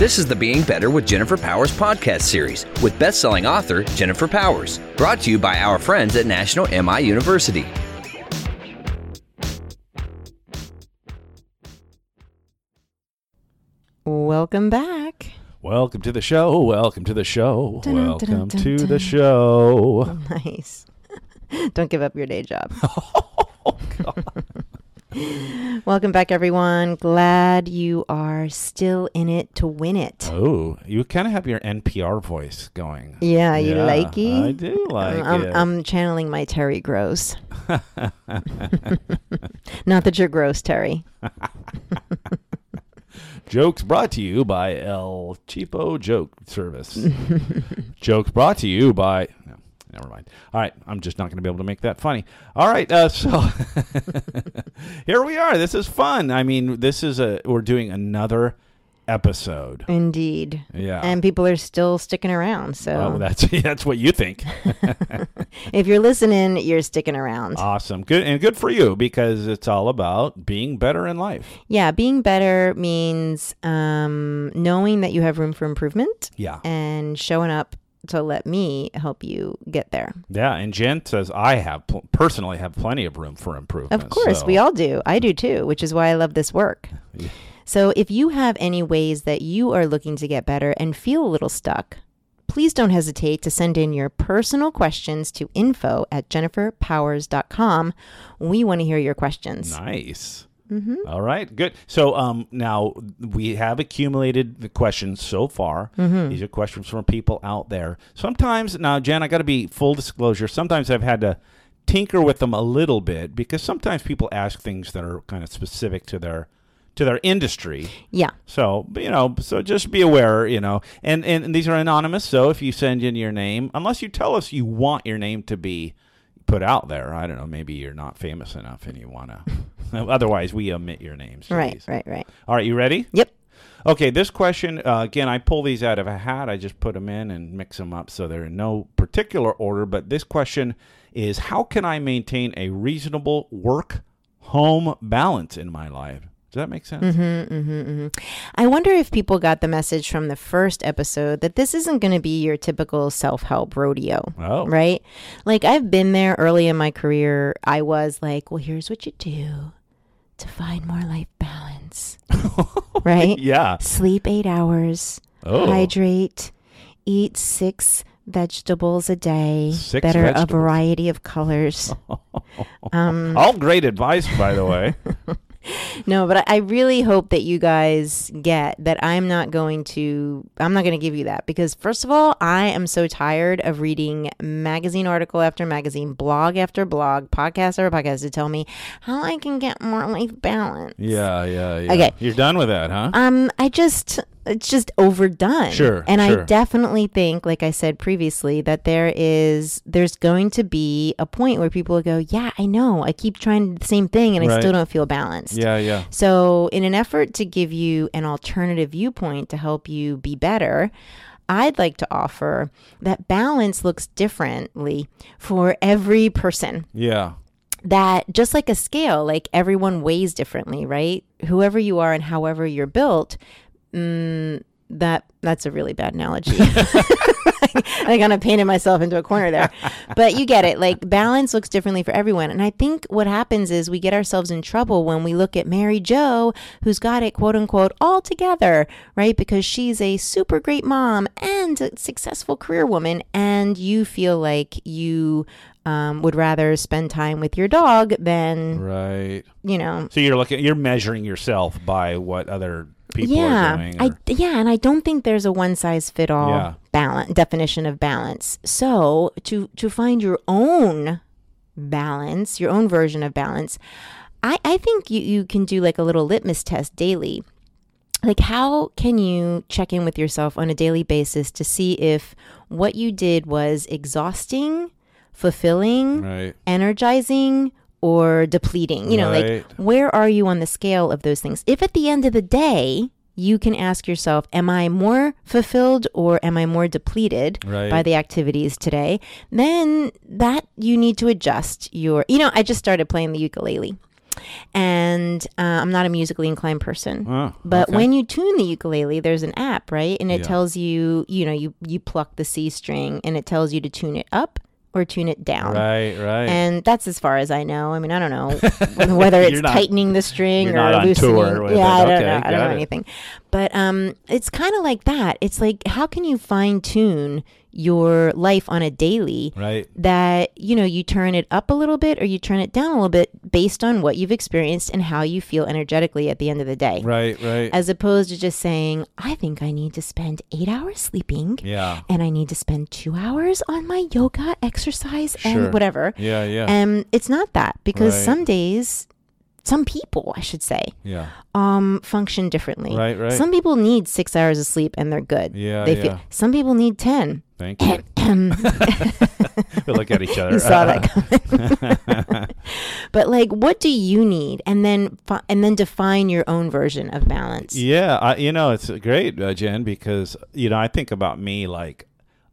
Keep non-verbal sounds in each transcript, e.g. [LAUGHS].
This is the Being Better with Jennifer Powers podcast series with best-selling author Jennifer Powers, brought to you by our friends at National MI University. Welcome back. Welcome to the show. Welcome to the show. Dun-dun, Welcome dun-dun, to the show. [LAUGHS] Nice. [LAUGHS] Don't give up your day job. [LAUGHS] Oh, [GASPS] Welcome back, everyone. Glad you are still in it to win it. Oh, you kind of have your NPR voice going. Yeah, you Yeah, like it? I do like I'm, it. I'm channeling my Terry Gross. [LAUGHS] [LAUGHS] Not that you're gross, Terry. [LAUGHS] Jokes brought to you by El Cheapo Joke Service. Jokes brought to you by. Never mind. All right, I'm just not going to be able to make that funny. All right, uh, [LAUGHS] so here we are. This is fun. I mean, this is a we're doing another episode. Indeed. Yeah. And people are still sticking around. So Oh, that's [LAUGHS] that's what you think. [LAUGHS] if you're listening, you're sticking around. Awesome. Good and good for you because it's all about being better in life. Yeah, being better means um, knowing that you have room for improvement Yeah. and showing up to let me help you get there. Yeah, and Jen says I have pl- personally have plenty of room for improvement. Of course, so- we all do. I do too, which is why I love this work. Yeah. So if you have any ways that you are looking to get better and feel a little stuck, please don't hesitate to send in your personal questions to info at jenniferpowers.com. We want to hear your questions. Nice. Mm-hmm. All right, good. So um, now we have accumulated the questions so far. Mm-hmm. These are questions from people out there. Sometimes now, Jen, I got to be full disclosure. Sometimes I've had to tinker with them a little bit because sometimes people ask things that are kind of specific to their to their industry. Yeah. So you know, so just be aware, you know, and, and and these are anonymous. So if you send in your name, unless you tell us you want your name to be put out there, I don't know, maybe you're not famous enough and you want to. [LAUGHS] [LAUGHS] Otherwise, we omit your names. Right, right, right. All right, you ready? Yep. Okay, this question uh, again. I pull these out of a hat. I just put them in and mix them up, so they're in no particular order. But this question is: How can I maintain a reasonable work-home balance in my life? Does that make sense? Mm-hmm, mm-hmm, mm-hmm. I wonder if people got the message from the first episode that this isn't going to be your typical self help rodeo. Oh, Right? Like, I've been there early in my career. I was like, well, here's what you do to find more life balance. [LAUGHS] right? yeah. Sleep eight hours, Oh, hydrate, eat six vegetables a day Six that are a variety of colors. [LAUGHS] um, all great advice, by the way. [LAUGHS] No, but I really hope that you guys get that I'm not going to I'm not going to give you that because first of all, I am so tired of reading magazine article after magazine, blog after blog, podcast after podcast to tell me how I can get more life balance. yeah, yeah, yeah. Okay. You're done with that, huh? Um, I just it's just overdone. Sure, And sure. I definitely think, like I said previously, that there is there's going to be a point where people will go, Yeah, I know. I keep trying the same thing and I still don't feel balanced. yeah, yeah. So, in an effort to give you an alternative viewpoint to help you be better, I'd like to offer that balance looks differently for every person. Yeah. That just like a scale, like everyone weighs differently, right? Whoever you are and however you're built, mm, that that's a really bad analogy. I kind of painted myself into a corner there. But you get it. Like balance looks differently for everyone. And I think what happens is we get ourselves in trouble when we look at Mary Joe, who's got it quote unquote all together, right? Because she's a super great mom and a successful career woman. And you feel like you um, would rather spend time with your dog than, Right. you know, So you're looking, you're measuring yourself by what other people yeah, are doing. I yeah, and I don't think there's a one size fit all Yeah. balance definition of balance. So to to find your own balance, your own version of balance, I I think you you can do like a little litmus test daily. Like how can you check in with yourself on a daily basis to see if what you did was exhausting, fulfilling, right. energizing or depleting. You know, Right. like where are you on the scale of those things? If at the end of the day, you can ask yourself, am I more fulfilled or am I more depleted Right. by the activities today? Then that you need to adjust your, you know, I just started playing the ukulele. and uh, I'm not a musically inclined person. Oh, But okay. when you tune the ukulele, there's an app, right? And it Yeah. tells you, you know, you you pluck the C string, and it tells you to tune it up or tune it down. Right, right. And that's as far as I know. I mean, I don't know [LAUGHS] whether it's not- tightening the string or loosening. with yeah, it. I don't Okay, know. I don't know it. anything. But um, it's kind of like that. It's like how can you fine tune your life on a daily right. that you know you turn it up a little bit or you turn it down a little bit based on what you've experienced and how you feel energetically at the end of the day Right, right. as opposed to just saying i think i need to spend eight hours sleeping yeah. and i need to spend two hours on my yoga exercise Sure. and whatever Yeah, yeah. and it's not that because Right. some days some people i should say yeah. um function differently Right, right. some people need six hours of sleep and they're good Yeah, they yeah. feel some people need 10 Thank you. we [LAUGHS] look at each [LAUGHS] other. You saw that [LAUGHS] coming. but like, what do you need? And then and then define your own version of balance. Yeah, I, you know, it's great, uh, Jen, because you know I think about me like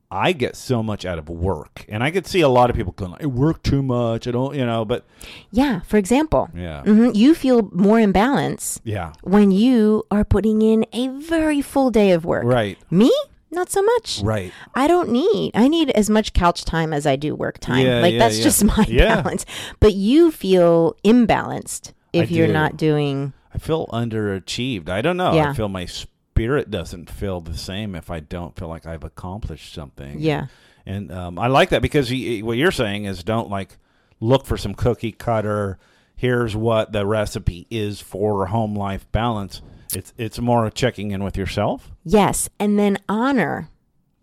I get so much out of work, and I could see a lot of people going, "I work too much." I don't, you know, but Yeah. For example, yeah, mhm, you feel more in balance yeah, when you are putting in a very full day of work. right, Me, not so much. right, I don't need. I need as much couch time as I do work time. Yeah, like yeah, that's yeah. just [LAUGHS] my balance. But you feel imbalanced if I you're do. not doing. I feel underachieved. I don't know. I feel my spirit doesn't feel the same if I don't feel like I've accomplished something. Yeah. and um, I like that because y- what you're saying is don't like look for some cookie cutter. Here's what the recipe is for home life balance. It's it's more checking in with yourself. Yes, and then honor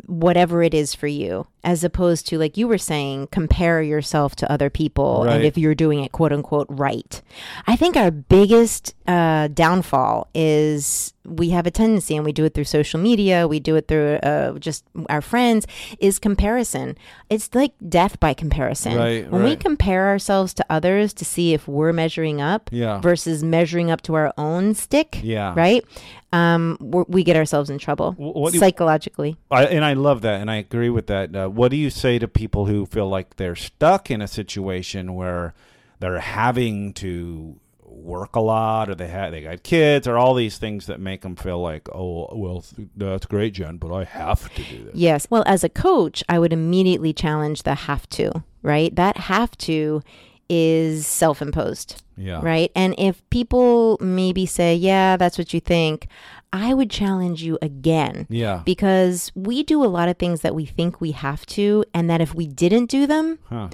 whatever it is for you, as opposed to like you were saying, compare yourself to other people, Right. and if you're doing it quote unquote right. I think our biggest uh, downfall is we have a tendency, and we do it through social media, we do it through uh, just our friends, is comparison. It's like death by comparison. Right, when we compare ourselves to others to see if we're measuring up Yeah. versus measuring up to our own stick, Yeah. right? Um, we're, get ourselves in trouble what you- psychologically. I, and I love that, and I agree with that. Uh, what do you say to people who feel like they're stuck in a situation where they're having to work a lot, or they have they got kids, or all these things that make them feel like, oh, well, th- that's great, Jen, but I have to do this. Yes. Well, as a coach, I would immediately challenge the have to, right? That have to is self imposed, Yeah. right? And if people maybe say, yeah, that's what you think, I would challenge you again. Yeah. Because we do a lot of things that we think we have to, and that if we didn't do them, Huh.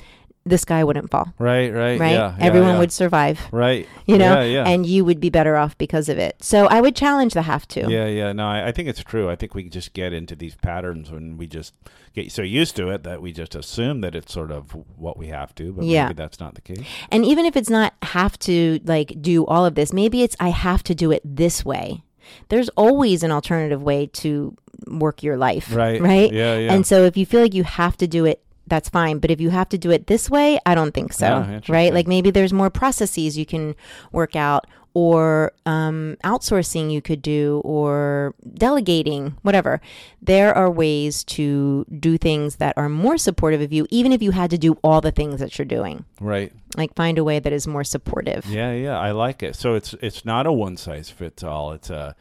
The sky wouldn't fall, Right. Right. right? Yeah. yeah, Everyone yeah. would survive, Right. you know, Yeah. Yeah. and you would be better off because of it. So I would challenge the have to. yeah, yeah. No, I, I think it's true. I think we just get into these patterns when we just get so used to it that we just assume that it's sort of what we have to, but Yeah. maybe that's not the case. And even if it's not have to like do all of this, maybe it's I have to do it this way. There's always an alternative way to work your life. Right. Right. Yeah, yeah. And so if you feel like you have to do it, that's fine. But if you have to do it this way, I don't think so. Interesting. right. Like maybe there's more processes you can work out or um, outsourcing you could do or delegating, whatever. There are ways to do things that are more supportive of you, even if you had to do all the things that you're doing Right. like find a way that is more supportive. Yeah, yeah, I like it. So it's it's not a one size fits all. It's a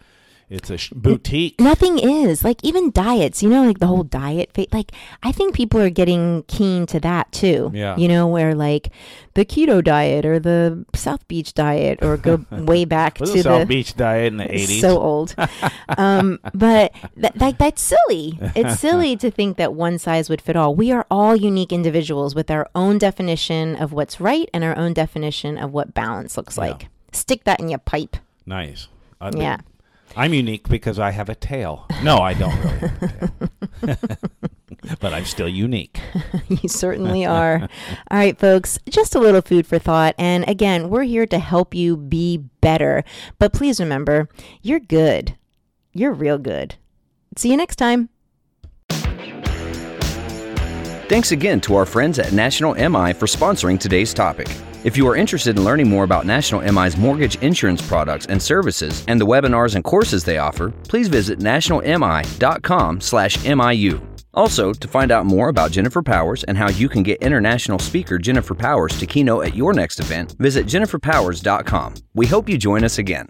it's a sh- boutique. Nothing is like even diets, you know, like the whole diet fa- like I think people are getting keen to that too. Yeah. You know, where like the keto diet or the South Beach diet or go [LAUGHS] way back to the South Beach diet in the eighties? so old. um, [LAUGHS] but that, that that's silly. It's silly to think that one size would fit all. We are all unique individuals with our own definition of what's right and our own definition of what balance looks Yeah. like. Stick that in your pipe. nice. I Yeah. I'm unique because I have a tail. No, I don't really have a tail. [LAUGHS] but I'm still unique. [LAUGHS] You certainly [LAUGHS] are. All right, folks, just a little food for thought. And again, we're here to help you be better. But please remember, you're good. You're real good. See you next time. Thanks again to our friends at National MI for sponsoring today's topic. If you are interested in learning more about National MI's mortgage insurance products and services and the webinars and courses they offer, please visit nationalmi.com/miu. Also, to find out more about Jennifer Powers and how you can get international speaker Jennifer Powers to keynote at your next event, visit jenniferpowers.com. We hope you join us again.